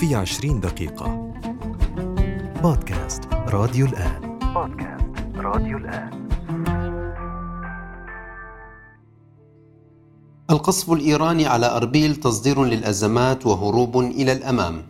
في عشرين دقيقة. بودكاست راديو الآن. بودكاست راديو الآن. القصف الإيراني على أربيل تصدير للأزمات وهروب إلى الأمام.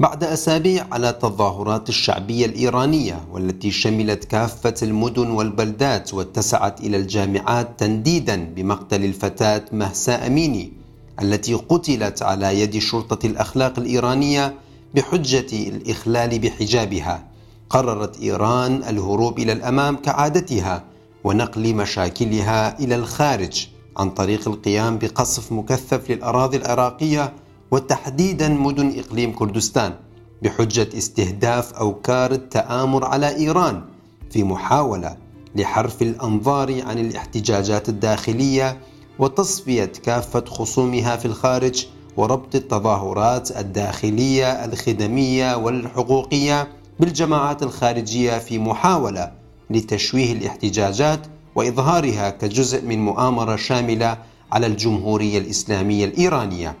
بعد أسابيع على التظاهرات الشعبية الإيرانية والتي شملت كافة المدن والبلدات واتسعت إلى الجامعات تنديدا بمقتل الفتاة مهسا أميني التي قتلت على يد شرطة الأخلاق الإيرانية بحجة الإخلال بحجابها. قررت إيران الهروب إلى الأمام كعادتها ونقل مشاكلها إلى الخارج عن طريق القيام بقصف مكثف للأراضي العراقية وتحديدا مدن إقليم كردستان بحجة استهداف أوكار التآمر على إيران في محاولة لحرف الأنظار عن الاحتجاجات الداخلية وتصفية كافة خصومها في الخارج وربط التظاهرات الداخلية الخدمية والحقوقية بالجماعات الخارجية في محاولة لتشويه الاحتجاجات وإظهارها كجزء من مؤامرة شاملة على الجمهورية الإسلامية الإيرانية.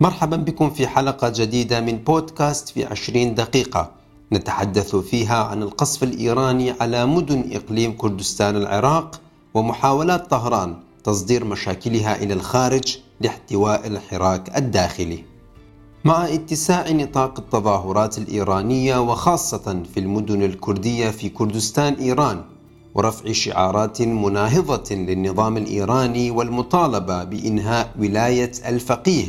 مرحبا بكم في حلقة جديدة من بودكاست في عشرين دقيقة. نتحدث فيها عن القصف الإيراني على مدن إقليم كردستان العراق ومحاولات طهران تصدير مشاكلها إلى الخارج لاحتواء الحراك الداخلي. مع اتساع نطاق التظاهرات الإيرانية وخاصة في المدن الكردية في كردستان إيران ورفع شعارات مناهضة للنظام الإيراني والمطالبة بإنهاء ولاية الفقيه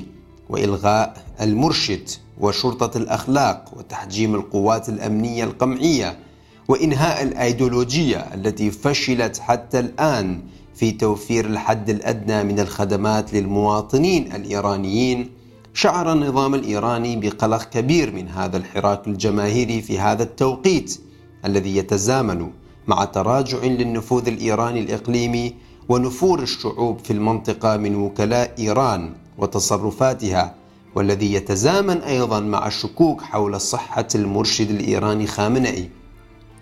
وإلغاء المرشد وشرطة الأخلاق وتحجيم القوات الأمنية القمعية وإنهاء الأيديولوجية التي فشلت حتى الآن في توفير الحد الأدنى من الخدمات للمواطنين الإيرانيين. شعر النظام الإيراني بقلق كبير من هذا الحراك الجماهيري في هذا التوقيت الذي يتزامن مع تراجع للنفوذ الإيراني الإقليمي ونفور الشعوب في المنطقة من وكلاء إيران وتصرفاتها والذي يتزامن أيضا مع الشكوك حول صحة المرشد الإيراني خامنئي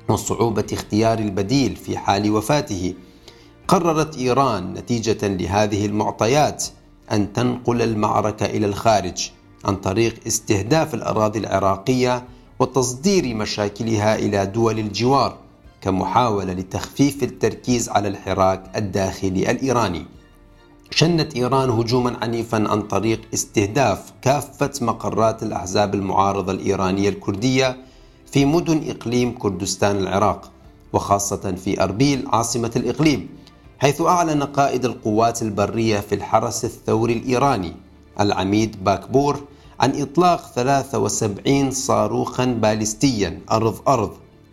وصعوبه اختيار البديل في حال وفاته. قررت إيران نتيجة لهذه المعطيات أن تنقل المعركة إلى الخارج عن طريق استهداف الأراضي العراقية وتصدير مشاكلها إلى دول الجوار كمحاولة لتخفيف التركيز على الحراك الداخلي الإيراني. شنت إيران هجوما عنيفا عن طريق استهداف كافة مقرات الأحزاب المعارضة الإيرانية الكردية في مدن إقليم كردستان العراق وخاصة في أربيل عاصمة الإقليم. حيث أعلن قائد القوات البرية في الحرس الثوري الإيراني العميد باكبور عن إطلاق 73 صاروخا باليستيا أرض أرض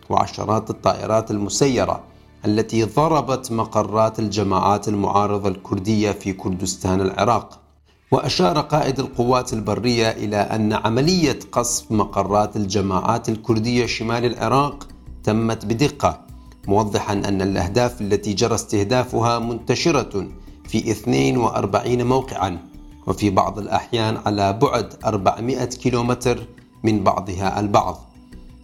وعشرات الطائرات المسيرة التي ضربت مقرات الجماعات المعارضة الكردية في كردستان العراق. وأشار قائد القوات البرية إلى أن عملية قصف مقرات الجماعات الكردية شمال العراق تمت بدقة موضحا أن الأهداف التي جرى استهدافها منتشرة في 42 موقعا وفي بعض الأحيان على بعد 400 كيلومتر من بعضها البعض.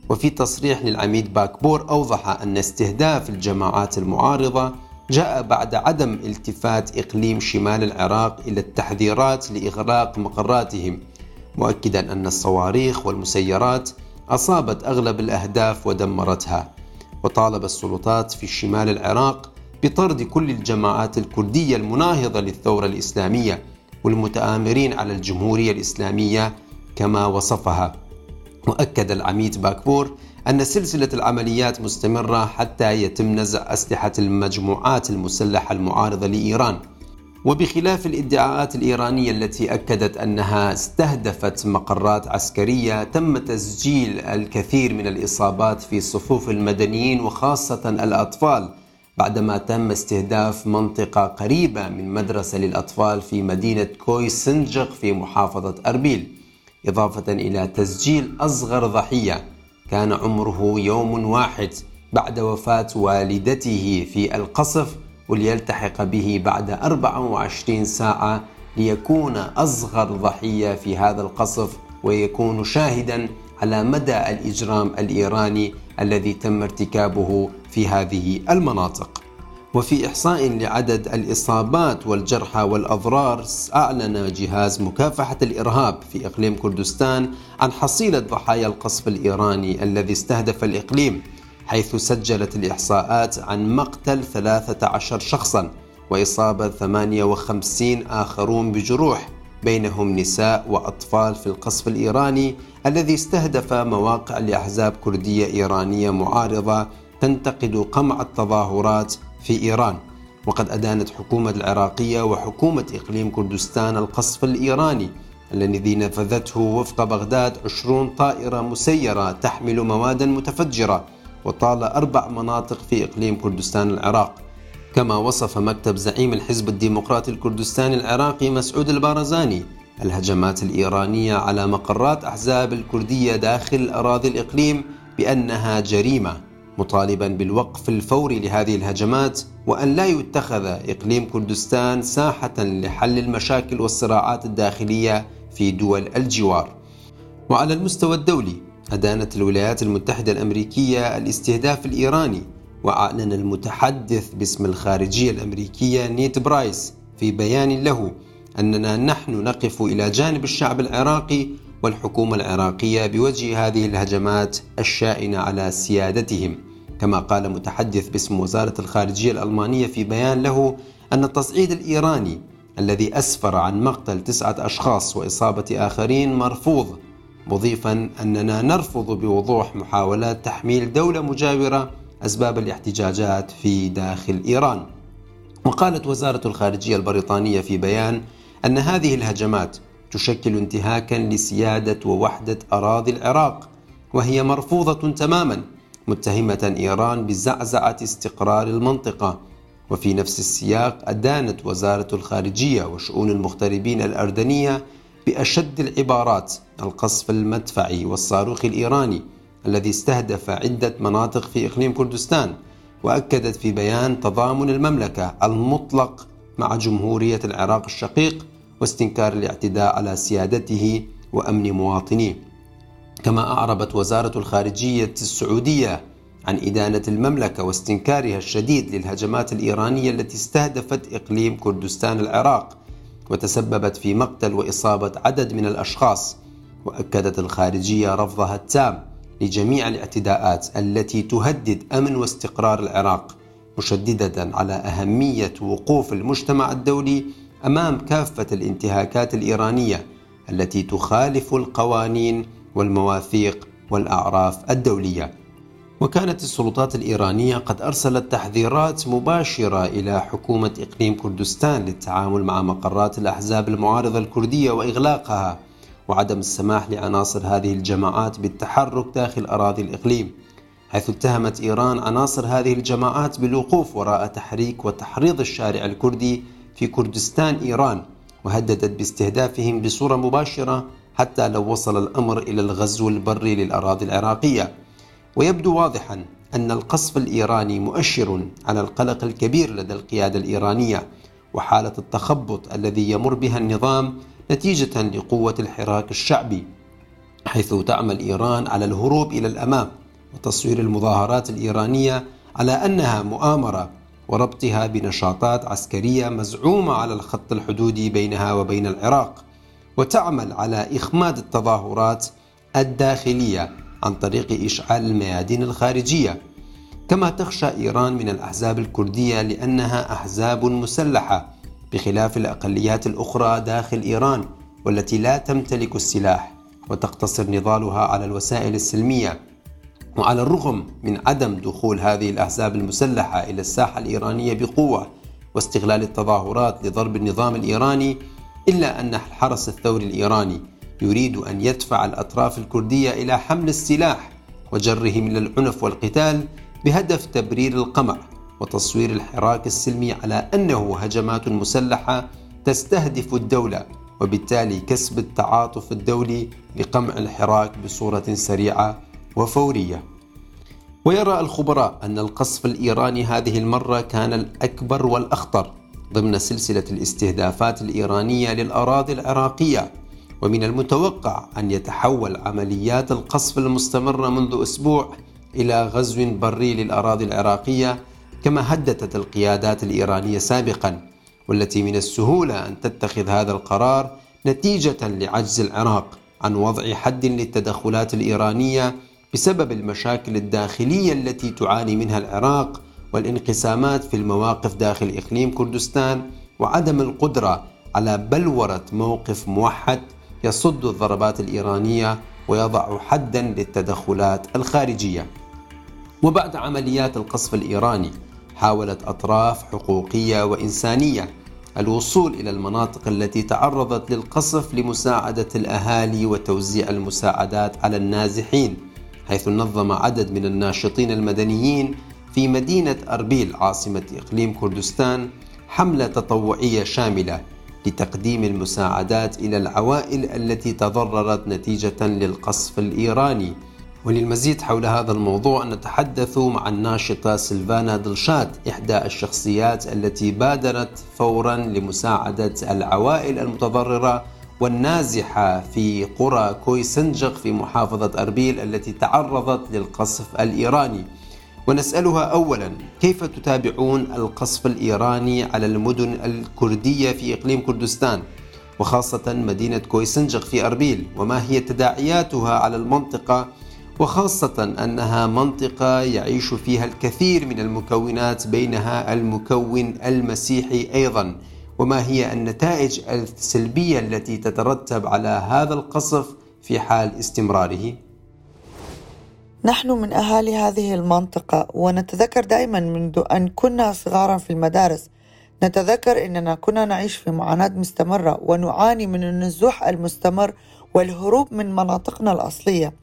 وفي تصريح للعميد باكبور أوضح أن استهداف الجماعات المعارضة جاء بعد عدم التفات إقليم شمال العراق إلى التحذيرات لإغلاق مقراتهم مؤكدا أن الصواريخ والمسيرات أصابت أغلب الأهداف ودمرتها. وطالب السلطات في شمال العراق بطرد كل الجماعات الكردية المناهضة للثورة الإسلامية والمتآمرين على الجمهورية الإسلامية كما وصفها. وأكد العميد باكبور أن سلسلة العمليات مستمرة حتى يتم نزع أسلحة المجموعات المسلحة المعارضة لإيران. وبخلاف الادعاءات الإيرانية التي أكدت أنها استهدفت مقرات عسكرية تم تسجيل الكثير من الإصابات في صفوف المدنيين وخاصة الأطفال بعدما تم استهداف منطقة قريبة من مدرسة للأطفال في مدينة كوي سنجق في محافظة أربيل. إضافة إلى تسجيل أصغر ضحية كان عمره يوم واحد بعد وفاة والدته في القصف وليلتحق به بعد 24 ساعة ليكون أصغر ضحية في هذا القصف ويكون شاهدا على مدى الإجرام الإيراني الذي تم ارتكابه في هذه المناطق. وفي إحصاء لعدد الإصابات والجرحى والأضرار أعلن جهاز مكافحة الإرهاب في إقليم كردستان عن حصيلة ضحايا القصف الإيراني الذي استهدف الإقليم. حيث سجلت الإحصاءات عن مقتل 13 شخصا وإصابة 58 آخرون بجروح بينهم نساء وأطفال في القصف الإيراني الذي استهدف مواقع لأحزاب كردية إيرانية معارضة تنتقد قمع التظاهرات في إيران. وقد أدانت حكومة العراقية وحكومة إقليم كردستان القصف الإيراني الذي نفذته وفق بغداد عشرون طائرة مسيرة تحمل مواد متفجرة وطال أربع مناطق في إقليم كردستان العراق. كما وصف مكتب زعيم الحزب الديمقراطي الكردستاني العراقي مسعود البارزاني الهجمات الإيرانية على مقرات أحزاب الكردية داخل أراضي الإقليم بأنها جريمة مطالبا بالوقف الفوري لهذه الهجمات وأن لا يتخذ إقليم كردستان ساحة لحل المشاكل والصراعات الداخلية في دول الجوار. وعلى المستوى الدولي أدانت الولايات المتحدة الأمريكية الاستهداف الإيراني وأعلن المتحدث باسم الخارجية الأمريكية نيد برايس في بيان له أننا نحن نقف إلى جانب الشعب العراقي والحكومة العراقية بوجه هذه الهجمات الشائنة على سيادتهم. كما قال متحدث باسم وزارة الخارجية الألمانية في بيان له أن التصعيد الإيراني الذي أسفر عن مقتل تسعة أشخاص وإصابة آخرين مرفوض مضيفا أننا نرفض بوضوح محاولات تحميل دولة مجاورة أسباب الاحتجاجات في داخل إيران. وقالت وزارة الخارجية البريطانية في بيان أن هذه الهجمات تشكل انتهاكا لسيادة ووحدة أراضي العراق وهي مرفوضة تماما متهمة إيران بزعزعة استقرار المنطقة. وفي نفس السياق أدانت وزارة الخارجية وشؤون المغتربين الأردنية بأشد العبارات القصف المدفعي والصاروخ الإيراني الذي استهدف عدة مناطق في إقليم كردستان وأكدت في بيان تضامن المملكة المطلق مع جمهورية العراق الشقيق واستنكار الاعتداء على سيادته وأمن مواطنيه. كما أعربت وزارة الخارجية السعودية عن إدانة المملكة واستنكارها الشديد للهجمات الإيرانية التي استهدفت إقليم كردستان العراق وتسببت في مقتل وإصابة عدد من الأشخاص وأكدت الخارجية رفضها التام لجميع الاعتداءات التي تهدد أمن واستقرار العراق مشددة على أهمية وقوف المجتمع الدولي أمام كافة الانتهاكات الإيرانية التي تخالف القوانين والمواثيق والأعراف الدولية. وكانت السلطات الإيرانية قد أرسلت تحذيرات مباشرة إلى حكومة إقليم كردستان للتعامل مع مقرات الأحزاب المعارضة الكردية وإغلاقها وعدم السماح لعناصر هذه الجماعات بالتحرك داخل أراضي الإقليم حيث اتهمت إيران عناصر هذه الجماعات بالوقوف وراء تحريك وتحريض الشارع الكردي في كردستان إيران وهددت باستهدافهم بصورة مباشرة حتى لو وصل الأمر إلى الغزو البري للأراضي العراقية. ويبدو واضحا أن القصف الإيراني مؤشر على القلق الكبير لدى القيادة الإيرانية وحالة التخبط الذي يمر بها النظام نتيجة لقوة الحراك الشعبي حيث تعمل إيران على الهروب إلى الأمام وتصوير المظاهرات الإيرانية على أنها مؤامرة وربطها بنشاطات عسكرية مزعومة على الخط الحدودي بينها وبين العراق وتعمل على إخماد التظاهرات الداخلية عن طريق إشعال الميادين الخارجية كما تخشى إيران من الأحزاب الكردية لأنها أحزاب مسلحة بخلاف الأقليات الأخرى داخل إيران والتي لا تمتلك السلاح وتقتصر نضالها على الوسائل السلمية. وعلى الرغم من عدم دخول هذه الأحزاب المسلحة إلى الساحة الإيرانية بقوة واستغلال التظاهرات لضرب النظام الإيراني إلا أن الحرس الثوري الإيراني يريد أن يدفع الأطراف الكردية إلى حمل السلاح وجرهم العنف والقتال بهدف تبرير القمع وتصوير الحراك السلمي على أنه هجمات مسلحة تستهدف الدولة وبالتالي كسب التعاطف الدولي لقمع الحراك بصورة سريعة وفورية. ويرى الخبراء أن القصف الإيراني هذه المرة كان الأكبر والأخطر ضمن سلسلة الاستهدافات الإيرانية للأراضي العراقية ومن المتوقع أن يتحول عمليات القصف المستمرة منذ أسبوع إلى غزو بري للأراضي العراقية كما هددت القيادات الإيرانية سابقا والتي من السهولة أن تتخذ هذا القرار نتيجة لعجز العراق عن وضع حد للتدخلات الإيرانية بسبب المشاكل الداخلية التي تعاني منها العراق والانقسامات في المواقف داخل إقليم كردستان وعدم القدرة على بلورة موقف موحد يصد الضربات الإيرانية ويضع حدا للتدخلات الخارجية. وبعد عمليات القصف الإيراني حاولت أطراف حقوقية وإنسانية الوصول إلى المناطق التي تعرضت للقصف لمساعدة الأهالي وتوزيع المساعدات على النازحين حيث نظم عدد من الناشطين المدنيين في مدينة أربيل عاصمة إقليم كردستان حملة تطوعية شاملة لتقديم المساعدات إلى العوائل التي تضررت نتيجة للقصف الإيراني. وللمزيد حول هذا الموضوع نتحدث مع الناشطة سيلفانا دلشات إحدى الشخصيات التي بادرت فورا لمساعدة العوائل المتضررة والنازحة في قرى كويسنجق في محافظة أربيل التي تعرضت للقصف الإيراني. ونسألها أولا كيف تتابعون القصف الإيراني على المدن الكردية في إقليم كردستان وخاصة مدينة كويسنجق في أربيل وما هي تداعياتها على المنطقة وخاصة أنها منطقة يعيش فيها الكثير من المكونات بينها المكون المسيحي أيضا وما هي النتائج السلبية التي تترتب على هذا القصف في حال استمراره؟ نحن من أهالي هذه المنطقة ونتذكر دائما منذ أن كنا صغارا في المدارس نتذكر أننا كنا نعيش في معاناة مستمرة ونعاني من النزوح المستمر والهروب من مناطقنا الأصلية.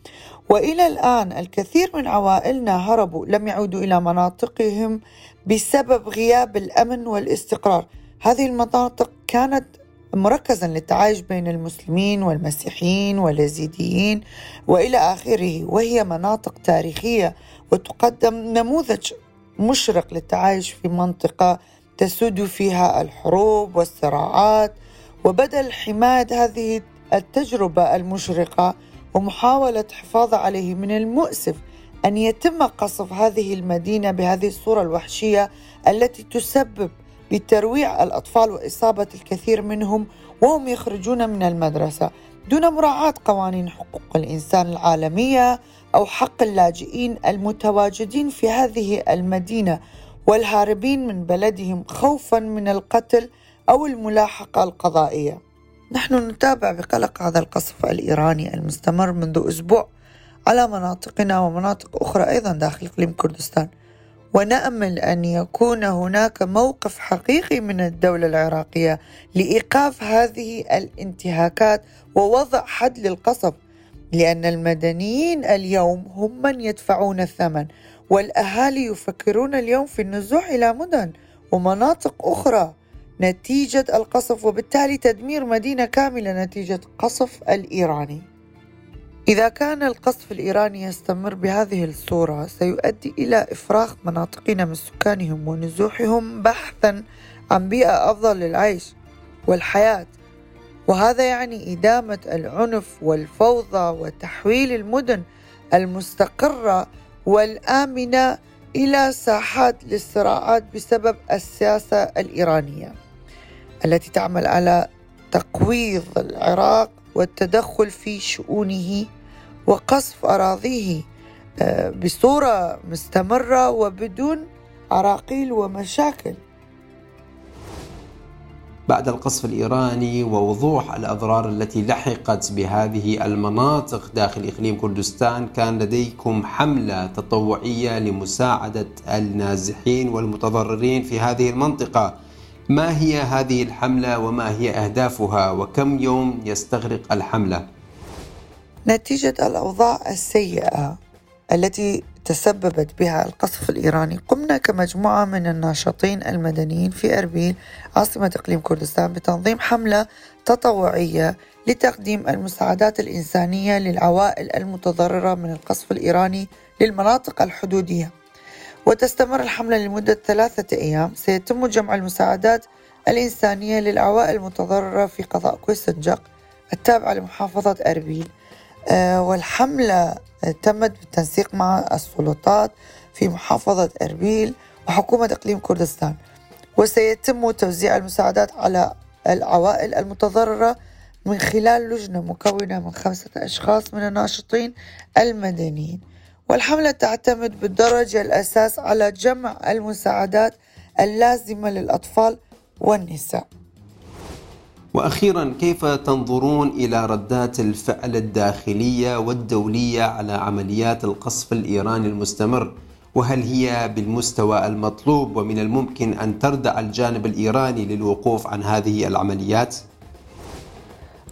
وإلى الآن الكثير من عوائلنا هربوا لم يعودوا إلى مناطقهم بسبب غياب الأمن والاستقرار. هذه المناطق كانت مركزا للتعايش بين المسلمين والمسيحيين واليزيديين وإلى آخره وهي مناطق تاريخية وتقدم نموذج مشرق للتعايش في منطقة تسود فيها الحروب والصراعات وبدل حمايه هذه التجربة المشرقة ومحاولة حفاظ عليه من المؤسف أن يتم قصف هذه المدينة بهذه الصورة الوحشية التي تسبب بترويع الأطفال وإصابة الكثير منهم وهم يخرجون من المدرسة دون مراعاة قوانين حقوق الإنسان العالمية أو حق اللاجئين المتواجدين في هذه المدينة والهاربين من بلدهم خوفا من القتل أو الملاحقة القضائية. نحن نتابع بقلق هذا القصف الإيراني المستمر منذ أسبوع على مناطقنا ومناطق أخرى أيضا داخل إقليم كردستان. ونأمل أن يكون هناك موقف حقيقي من الدولة العراقية لإيقاف هذه الانتهاكات ووضع حد للقصف لأن المدنيين اليوم هم من يدفعون الثمن والأهالي يفكرون اليوم في النزوح إلى مدن ومناطق أخرى نتيجة القصف وبالتالي تدمير مدينة كاملة نتيجة قصف الإيراني. إذا كان القصف الإيراني يستمر بهذه الصورة سيؤدي إلى إفراغ مناطقنا من سكانهم ونزوحهم بحثا عن بيئة أفضل للعيش والحياة وهذا يعني إدامة العنف والفوضى وتحويل المدن المستقرة والآمنة إلى ساحات للصراعات بسبب السياسة الإيرانية. التي تعمل على تقويض العراق والتدخل في شؤونه وقصف أراضيه آه، بصورة مستمرة وبدون عراقيل ومشاكل. بعد القصف الإيراني ووضوح الأضرار التي لحقت بهذه المناطق داخل إقليم كردستان كان لديكم حملة تطوعية لمساعدة النازحين والمتضررين في هذه المنطقة. ما هي هذه الحملة وما هي أهدافها؟ وكم يوم يستغرق الحملة؟ نتيجة الأوضاع السيئة التي تسببت بها القصف الإيراني. قمنا كمجموعة من الناشطين المدنيين في أربيل عاصمة إقليم كردستان بتنظيم حملة تطوعية لتقديم المساعدات الإنسانية للعوائل المتضررة من القصف الإيراني للمناطق الحدودية. وتستمر الحملة لمدة ثلاثة أيام. سيتم جمع المساعدات الإنسانية للعوائل المتضررة في قضاء كويسنجق التابعة لمحافظة أربيل. والحملة تمت بالتنسيق مع السلطات في محافظة أربيل وحكومة إقليم كردستان. وسيتم توزيع المساعدات على العوائل المتضررة من خلال لجنة مكونة من خمسة أشخاص من الناشطين المدنيين. والحملة تعتمد بالدرجة الأساس على جمع المساعدات اللازمة للأطفال والنساء. وأخيرا كيف تنظرون إلى ردات الفعل الداخلية والدولية على عمليات القصف الإيراني المستمر وهل هي بالمستوى المطلوب ومن الممكن أن تردع الجانب الإيراني للوقوف عن هذه العمليات؟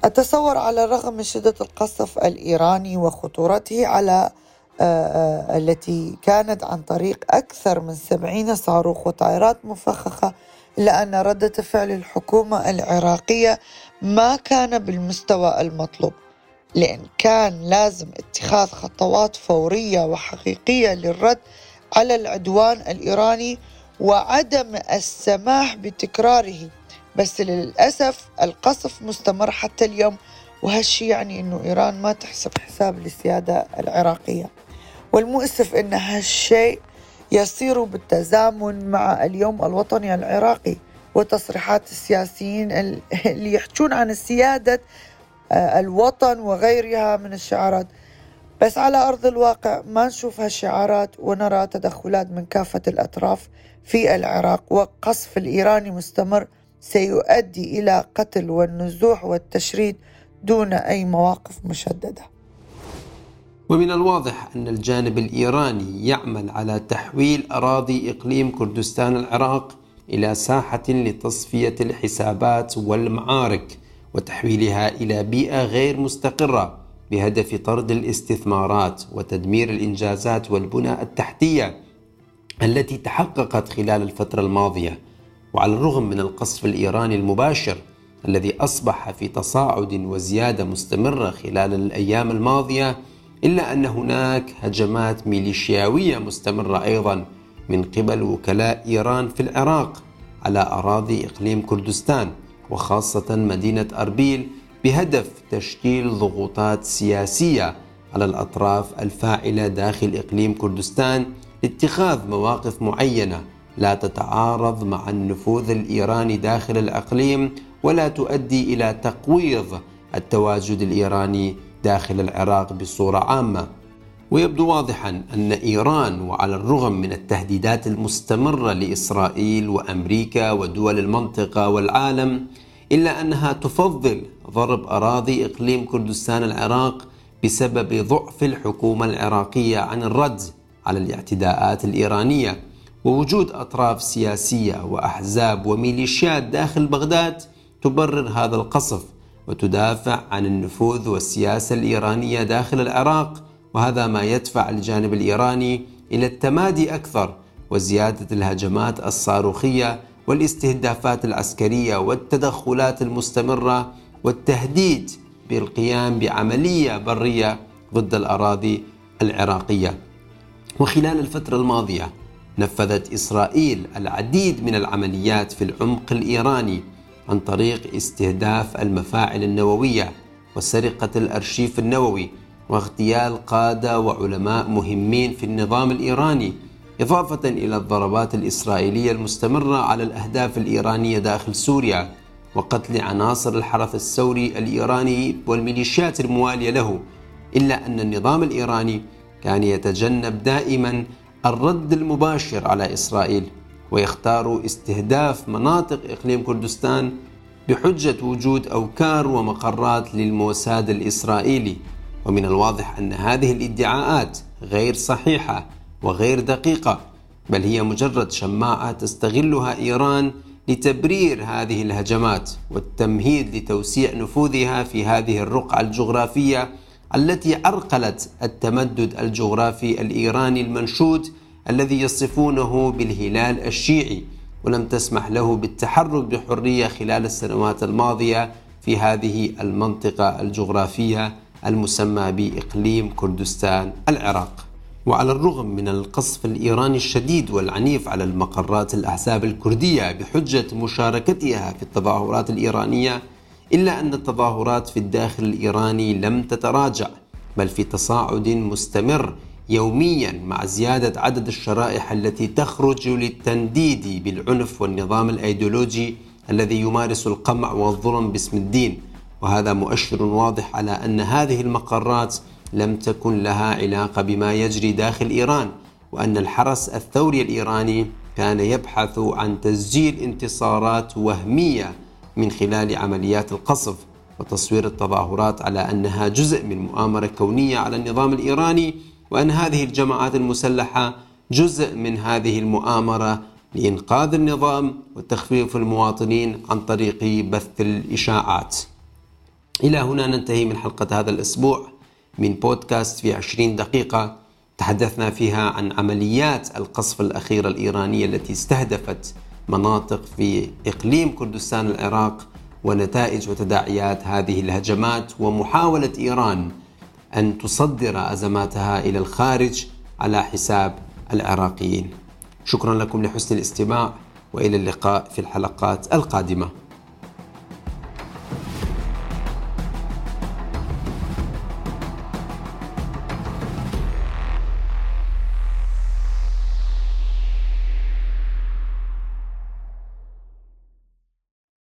أتصور على الرغم من شدة القصف الإيراني وخطورته على آه، آه، التي كانت عن طريق أكثر من سبعين صاروخ وطائرات مفخخة إلا أن ردة فعل الحكومة العراقية ما كان بالمستوى المطلوب لأن كان لازم اتخاذ خطوات فورية وحقيقية للرد على العدوان الإيراني وعدم السماح بتكراره. بس للأسف القصف مستمر حتى اليوم وهالشي يعني أنه إيران ما تحسب حساب للسيادة العراقية. والمؤسف أن هالشيء يصير بالتزامن مع اليوم الوطني العراقي وتصريحات السياسيين اللي يحجون عن سيادة آه، الوطن وغيرها من الشعارات. بس على أرض الواقع ما نشوف هالشعارات ونرى تدخلات من كافة الأطراف في العراق وقصف الإيراني مستمر سيؤدي إلى قتل والنزوح والتشريد دون أي مواقف مشددة. ومن الواضح أن الجانب الإيراني يعمل على تحويل أراضي إقليم كردستان العراق إلى ساحة لتصفية الحسابات والمعارك وتحويلها إلى بيئة غير مستقرة بهدف طرد الاستثمارات وتدمير الإنجازات والبنى التحتية التي تحققت خلال الفترة الماضية. وعلى الرغم من القصف الإيراني المباشر الذي أصبح في تصاعد وزيادة مستمرة خلال الأيام الماضية إلا أن هناك هجمات ميليشياوية مستمرة أيضا من قبل وكلاء إيران في العراق على أراضي إقليم كردستان وخاصة مدينة أربيل بهدف تشكيل ضغوطات سياسية على الأطراف الفاعلة داخل إقليم كردستان لاتخاذ مواقف معينة لا تتعارض مع النفوذ الإيراني داخل الإقليم ولا تؤدي إلى تقويض التواجد الإيراني داخل العراق بصورة عامة. ويبدو واضحا أن إيران وعلى الرغم من التهديدات المستمرة لإسرائيل وأمريكا ودول المنطقة والعالم إلا أنها تفضل ضرب أراضي إقليم كردستان العراق بسبب ضعف الحكومة العراقية عن الرد على الاعتداءات الإيرانية ووجود أطراف سياسية وأحزاب وميليشيات داخل بغداد تبرر هذا القصف. وتدافع عن النفوذ والسياسة الإيرانية داخل العراق وهذا ما يدفع الجانب الإيراني إلى التمادي أكثر وزيادة الهجمات الصاروخية والاستهدافات العسكرية والتدخلات المستمرة والتهديد بالقيام بعملية برية ضد الأراضي العراقية. وخلال الفترة الماضية نفذت إسرائيل العديد من العمليات في العمق الإيراني عن طريق استهداف المفاعل النووية وسرقة الأرشيف النووي واغتيال قادة وعلماء مهمين في النظام الإيراني إضافة إلى الضربات الإسرائيلية المستمرة على الأهداف الإيرانية داخل سوريا وقتل عناصر الحرس الثوري الإيراني والميليشيات الموالية له إلا أن النظام الإيراني كان يتجنب دائما الرد المباشر على إسرائيل. ويختار استهداف مناطق إقليم كردستان بحجة وجود أوكار ومقرات للموساد الإسرائيلي. ومن الواضح أن هذه الإدعاءات غير صحيحة وغير دقيقة بل هي مجرد شماعة تستغلها إيران لتبرير هذه الهجمات والتمهيد لتوسيع نفوذها في هذه الرقعة الجغرافية التي عرقلت التمدد الجغرافي الإيراني المنشود الذي يصفونه بالهلال الشيعي ولم تسمح له بالتحرك بحرية خلال السنوات الماضية في هذه المنطقة الجغرافية المسمى بإقليم كردستان العراق. وعلى الرغم من القصف الإيراني الشديد والعنيف على المقرات الأحزاب الكردية بحجة مشاركتها في التظاهرات الإيرانية إلا أن التظاهرات في الداخل الإيراني لم تتراجع بل في تصاعد مستمر يوميا مع زيادة عدد الشرائح التي تخرج للتنديد بالعنف والنظام الأيديولوجي الذي يمارس القمع والظلم باسم الدين. وهذا مؤشر واضح على أن هذه المقرات لم تكن لها علاقة بما يجري داخل إيران وأن الحرس الثوري الإيراني كان يبحث عن تسجيل انتصارات وهمية من خلال عمليات القصف. وتصوير التظاهرات على أنها جزء من مؤامرة كونية على النظام الإيراني وأن هذه الجماعات المسلحة جزء من هذه المؤامرة لإنقاذ النظام وتخفيف المواطنين عن طريق بث الإشاعات. إلى هنا ننتهي من حلقة هذا الأسبوع من بودكاست في عشرين دقيقة. تحدثنا فيها عن عمليات القصف الأخيرة الإيرانية التي استهدفت مناطق في إقليم كردستان العراق ونتائج وتداعيات هذه الهجمات ومحاولة إيران أن تصدر أزماتها إلى الخارج على حساب العراقيين. شكرا لكم لحسن الاستماع وإلى اللقاء في الحلقات القادمة.